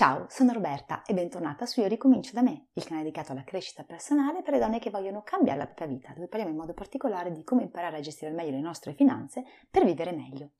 Ciao, sono Roberta e bentornata su Io ricomincio da me, il canale dedicato alla crescita personale per le donne che vogliono cambiare la propria vita, dove parliamo in modo particolare di come imparare a gestire al meglio le nostre finanze per vivere meglio.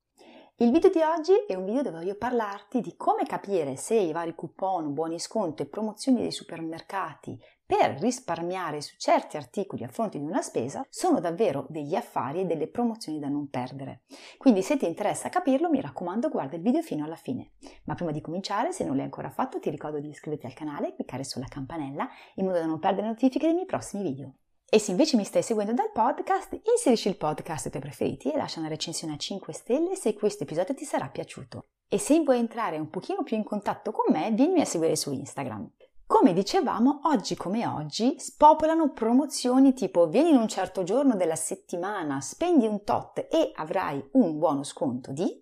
Il video di oggi è un video dove voglio parlarti di come capire se i vari coupon, buoni sconto e promozioni dei supermercati per risparmiare su certi articoli a fronte di una spesa sono davvero degli affari e delle promozioni da non perdere. Quindi se ti interessa capirlo mi raccomando guarda il video fino alla fine. Ma prima di cominciare se non l'hai ancora fatto ti ricordo di iscriverti al canale e cliccare sulla campanella in modo da non perdere notifiche dei miei prossimi video. E se invece mi stai seguendo dal podcast, inserisci il podcast ai tuoi preferiti e lascia una recensione a 5 stelle se questo episodio ti sarà piaciuto. E se vuoi entrare un pochino più in contatto con me, vieni a seguire su Instagram. Come dicevamo, oggi come oggi spopolano promozioni tipo vieni in un certo giorno della settimana, spendi un tot e avrai un buono sconto di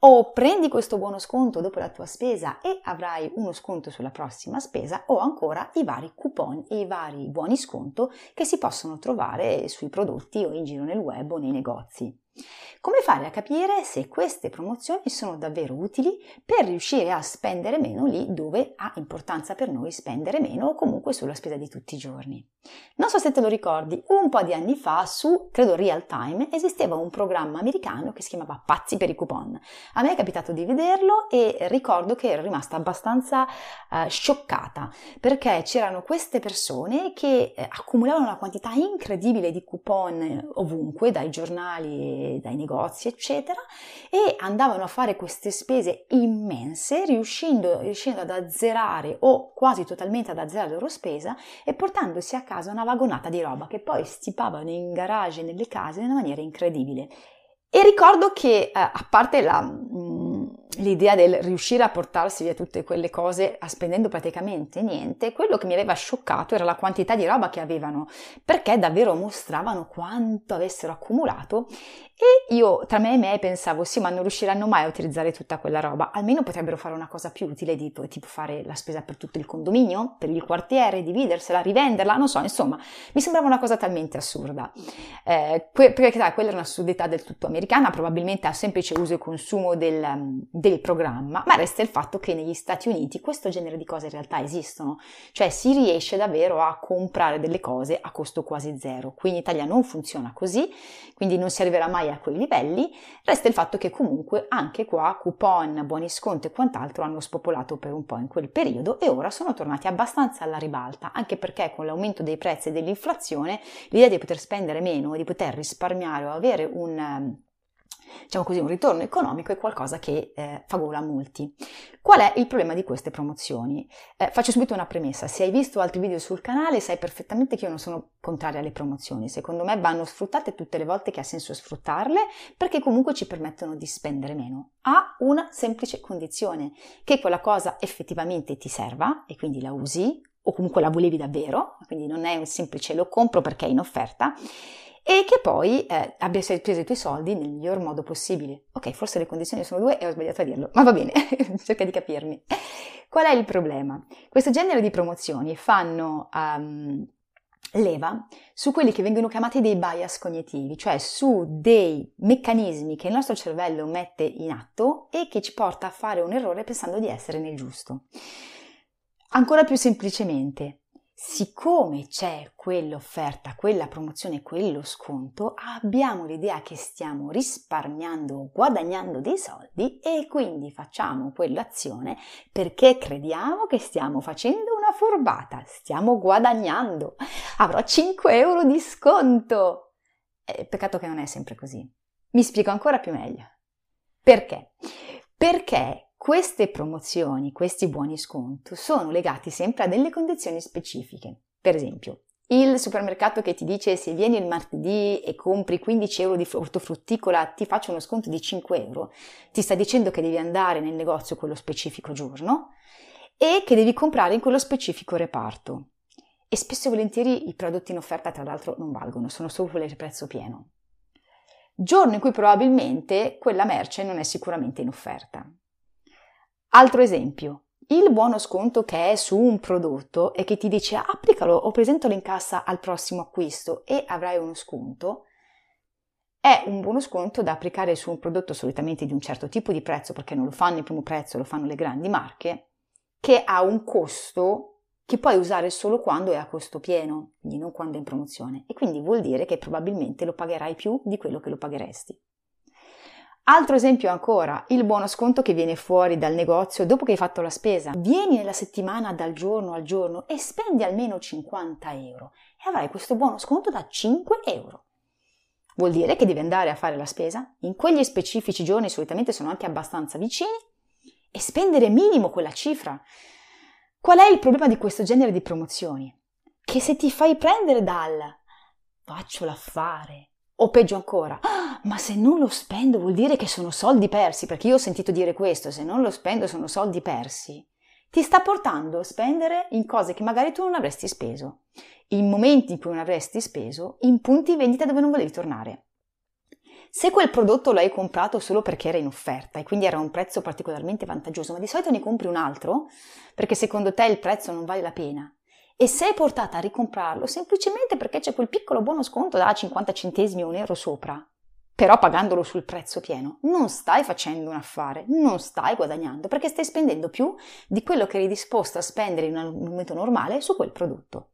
o prendi questo buono sconto dopo la tua spesa e avrai uno sconto sulla prossima spesa o ancora i vari coupon e i vari buoni sconto che si possono trovare sui prodotti o in giro nel web o nei negozi. Come fare a capire se queste promozioni sono davvero utili per riuscire a spendere meno lì dove ha importanza per noi spendere meno o comunque sulla spesa di tutti i giorni? Non so se te lo ricordi, un po' di anni fa su, credo real time, esisteva un programma americano che si chiamava Pazzi per i coupon. A me è capitato di vederlo e ricordo che ero rimasta abbastanza uh, scioccata perché c'erano queste persone che eh, accumulavano una quantità incredibile di coupon ovunque, dai giornali dai negozi, eccetera, e andavano a fare queste spese immense, riuscendo, riuscendo ad azzerare o quasi totalmente ad azzerare la loro spesa e portandosi a casa una vagonata di roba che poi stipavano in garage nelle case in una maniera incredibile. E ricordo che, eh, a parte la, mm, l'idea del riuscire a portarsi via tutte quelle cose spendendo praticamente niente, quello che mi aveva scioccato era la quantità di roba che avevano, perché davvero mostravano quanto avessero accumulato e io tra me e me pensavo, sì, ma non riusciranno mai a utilizzare tutta quella roba, almeno potrebbero fare una cosa più utile, tipo, tipo fare la spesa per tutto il condominio, per il quartiere, dividersela, rivenderla, non so, insomma, mi sembrava una cosa talmente assurda. Eh, perché dai, quella è un'assurdità del tutto americana, probabilmente a semplice uso e consumo del, del programma, ma resta il fatto che negli Stati Uniti questo genere di cose in realtà esistono, cioè si riesce davvero a comprare delle cose a costo quasi zero. Qui in Italia non funziona così, quindi non si arriverà mai a quei livelli, resta il fatto che comunque anche qua coupon, buoni sconti e quant'altro hanno spopolato per un po' in quel periodo e ora sono tornati abbastanza alla ribalta, anche perché con l'aumento dei prezzi e dell'inflazione l'idea di poter spendere meno e di poter risparmiare o avere un diciamo così, un ritorno economico è qualcosa che eh, fa gola a molti. Qual è il problema di queste promozioni? Eh, faccio subito una premessa, se hai visto altri video sul canale sai perfettamente che io non sono contraria alle promozioni, secondo me vanno sfruttate tutte le volte che ha senso sfruttarle perché comunque ci permettono di spendere meno, a una semplice condizione, che quella cosa effettivamente ti serva e quindi la usi o comunque la volevi davvero, quindi non è un semplice lo compro perché è in offerta e che poi eh, abbia preso i tuoi soldi nel miglior modo possibile. Ok, forse le condizioni sono due e ho sbagliato a dirlo, ma va bene, cerca di capirmi. Qual è il problema? Questo genere di promozioni fanno um, leva su quelli che vengono chiamati dei bias cognitivi, cioè su dei meccanismi che il nostro cervello mette in atto e che ci porta a fare un errore pensando di essere nel giusto. Ancora più semplicemente, siccome c'è quell'offerta, quella promozione, quello sconto, abbiamo l'idea che stiamo risparmiando, guadagnando dei soldi e quindi facciamo quell'azione perché crediamo che stiamo facendo una furbata, stiamo guadagnando, avrò 5 euro di sconto. Eh, peccato che non è sempre così. Mi spiego ancora più meglio. Perché? Perché queste promozioni, questi buoni sconto sono legati sempre a delle condizioni specifiche. Per esempio, il supermercato che ti dice se vieni il martedì e compri 15 euro di ortofrutticola ti faccio uno sconto di 5 euro, ti sta dicendo che devi andare nel negozio quello specifico giorno e che devi comprare in quello specifico reparto. e spesso e volentieri i prodotti in offerta tra l'altro non valgono, sono solo quelli a prezzo pieno. Giorno in cui probabilmente quella merce non è sicuramente in offerta. Altro esempio, il buono sconto che è su un prodotto e che ti dice applicalo o presentalo in cassa al prossimo acquisto e avrai uno sconto, è un buono sconto da applicare su un prodotto solitamente di un certo tipo di prezzo, perché non lo fanno il primo prezzo, lo fanno le grandi marche, che ha un costo che puoi usare solo quando è a costo pieno, quindi non quando è in promozione, e quindi vuol dire che probabilmente lo pagherai più di quello che lo pagheresti. Altro esempio ancora, il buono sconto che viene fuori dal negozio dopo che hai fatto la spesa. Vieni nella settimana dal giorno al giorno e spendi almeno 50 euro e avrai questo buono sconto da 5 euro. Vuol dire che devi andare a fare la spesa in quegli specifici giorni, solitamente sono anche abbastanza vicini, e spendere minimo quella cifra. Qual è il problema di questo genere di promozioni? Che se ti fai prendere dal faccio l'affare, o peggio ancora, ah, ma se non lo spendo vuol dire che sono soldi persi, perché io ho sentito dire questo, se non lo spendo sono soldi persi. Ti sta portando a spendere in cose che magari tu non avresti speso, in momenti in cui non avresti speso, in punti vendita dove non volevi tornare. Se quel prodotto l'hai comprato solo perché era in offerta e quindi era un prezzo particolarmente vantaggioso, ma di solito ne compri un altro perché secondo te il prezzo non vale la pena, e sei portata a ricomprarlo semplicemente perché c'è quel piccolo buono sconto da 50 centesimi o un euro sopra, però pagandolo sul prezzo pieno, non stai facendo un affare, non stai guadagnando perché stai spendendo più di quello che eri disposto a spendere in un momento normale su quel prodotto.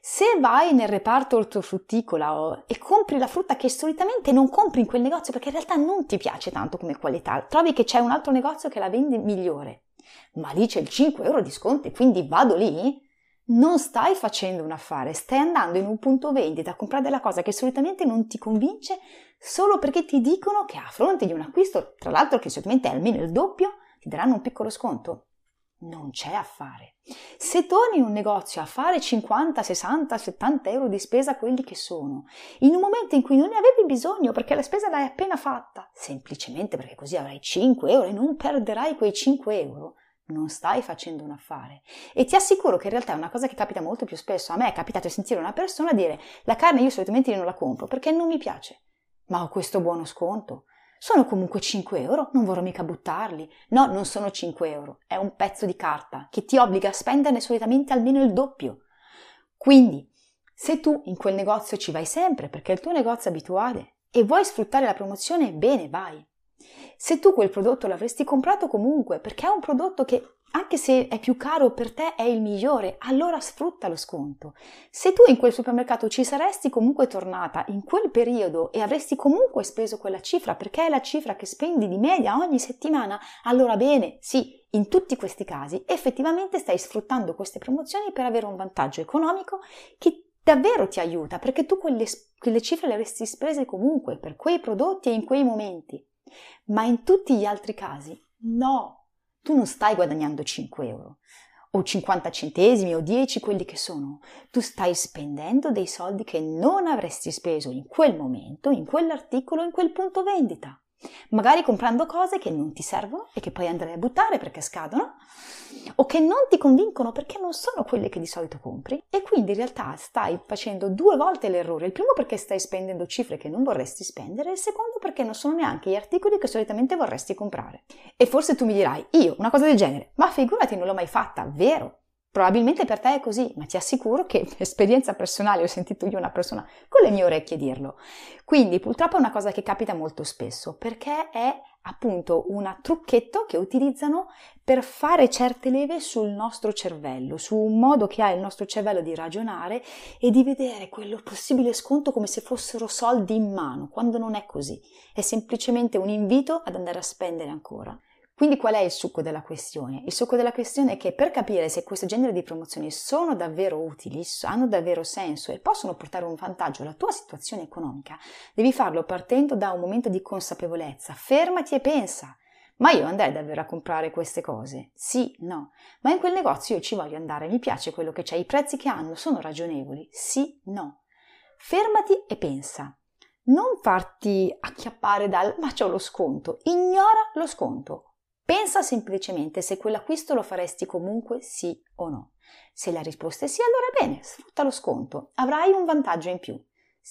Se vai nel reparto ortofrutticola e compri la frutta che solitamente non compri in quel negozio perché in realtà non ti piace tanto come qualità, trovi che c'è un altro negozio che la vende migliore, ma lì c'è il 5 euro di sconto e quindi vado lì, non stai facendo un affare, stai andando in un punto vendita a comprare della cosa che solitamente non ti convince solo perché ti dicono che a fronte di un acquisto, tra l'altro che solitamente è almeno il doppio, ti daranno un piccolo sconto. Non c'è affare. Se torni in un negozio a fare 50, 60, 70 euro di spesa quelli che sono, in un momento in cui non ne avevi bisogno perché la spesa l'hai appena fatta, semplicemente perché così avrai 5 euro e non perderai quei 5 euro, non stai facendo un affare. E ti assicuro che in realtà è una cosa che capita molto più spesso. A me è capitato di sentire una persona dire la carne io solitamente non la compro perché non mi piace, ma ho questo buono sconto. Sono comunque 5 euro, non vorrò mica buttarli. No, non sono 5 euro, è un pezzo di carta che ti obbliga a spenderne solitamente almeno il doppio. Quindi, se tu in quel negozio ci vai sempre perché è il tuo negozio abituale e vuoi sfruttare la promozione, bene, vai. Se tu quel prodotto l'avresti comprato comunque perché è un prodotto che anche se è più caro per te è il migliore, allora sfrutta lo sconto. Se tu in quel supermercato ci saresti comunque tornata in quel periodo e avresti comunque speso quella cifra perché è la cifra che spendi di media ogni settimana, allora bene, sì, in tutti questi casi effettivamente stai sfruttando queste promozioni per avere un vantaggio economico che davvero ti aiuta perché tu quelle, quelle cifre le avresti spese comunque per quei prodotti e in quei momenti. Ma in tutti gli altri casi no, tu non stai guadagnando 5 euro o 50 centesimi o 10 quelli che sono, tu stai spendendo dei soldi che non avresti speso in quel momento, in quell'articolo, in quel punto vendita. Magari comprando cose che non ti servono e che poi andrai a buttare perché scadono, o che non ti convincono perché non sono quelle che di solito compri, e quindi in realtà stai facendo due volte l'errore. Il primo perché stai spendendo cifre che non vorresti spendere, il secondo perché non sono neanche gli articoli che solitamente vorresti comprare. E forse tu mi dirai, io una cosa del genere, ma figurati, non l'ho mai fatta, vero? Probabilmente per te è così, ma ti assicuro che esperienza personale ho sentito io una persona con le mie orecchie dirlo. Quindi purtroppo è una cosa che capita molto spesso perché è appunto un trucchetto che utilizzano per fare certe leve sul nostro cervello, su un modo che ha il nostro cervello di ragionare e di vedere quello possibile sconto come se fossero soldi in mano, quando non è così. È semplicemente un invito ad andare a spendere ancora. Quindi qual è il succo della questione? Il succo della questione è che per capire se questo genere di promozioni sono davvero utili, hanno davvero senso e possono portare un vantaggio alla tua situazione economica, devi farlo partendo da un momento di consapevolezza. Fermati e pensa. Ma io andrei davvero a comprare queste cose? Sì, no. Ma in quel negozio io ci voglio andare, mi piace quello che c'è, i prezzi che hanno sono ragionevoli? Sì, no. Fermati e pensa. Non farti acchiappare dal ma c'ho lo sconto, ignora lo sconto Pensa semplicemente se quell'acquisto lo faresti comunque sì o no. Se la risposta è sì, allora bene, sfrutta lo sconto, avrai un vantaggio in più.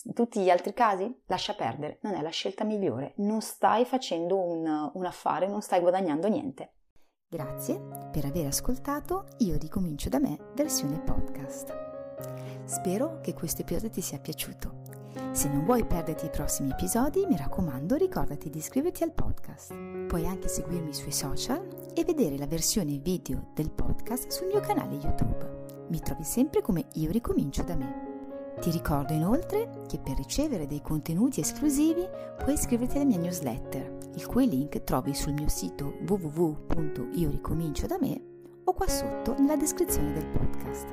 In tutti gli altri casi, lascia perdere, non è la scelta migliore, non stai facendo un, un affare, non stai guadagnando niente. Grazie per aver ascoltato Io ricomincio da me versione podcast. Spero che questo episodio ti sia piaciuto. Se non vuoi perderti i prossimi episodi, mi raccomando, ricordati di iscriverti al podcast. Puoi anche seguirmi sui social e vedere la versione video del podcast sul mio canale YouTube. Mi trovi sempre come Io ricomincio da me. Ti ricordo inoltre che per ricevere dei contenuti esclusivi puoi iscriverti alla mia newsletter, il cui link trovi sul mio sito www.ioricomincio da me o qua sotto nella descrizione del podcast.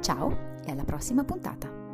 Ciao e alla prossima puntata!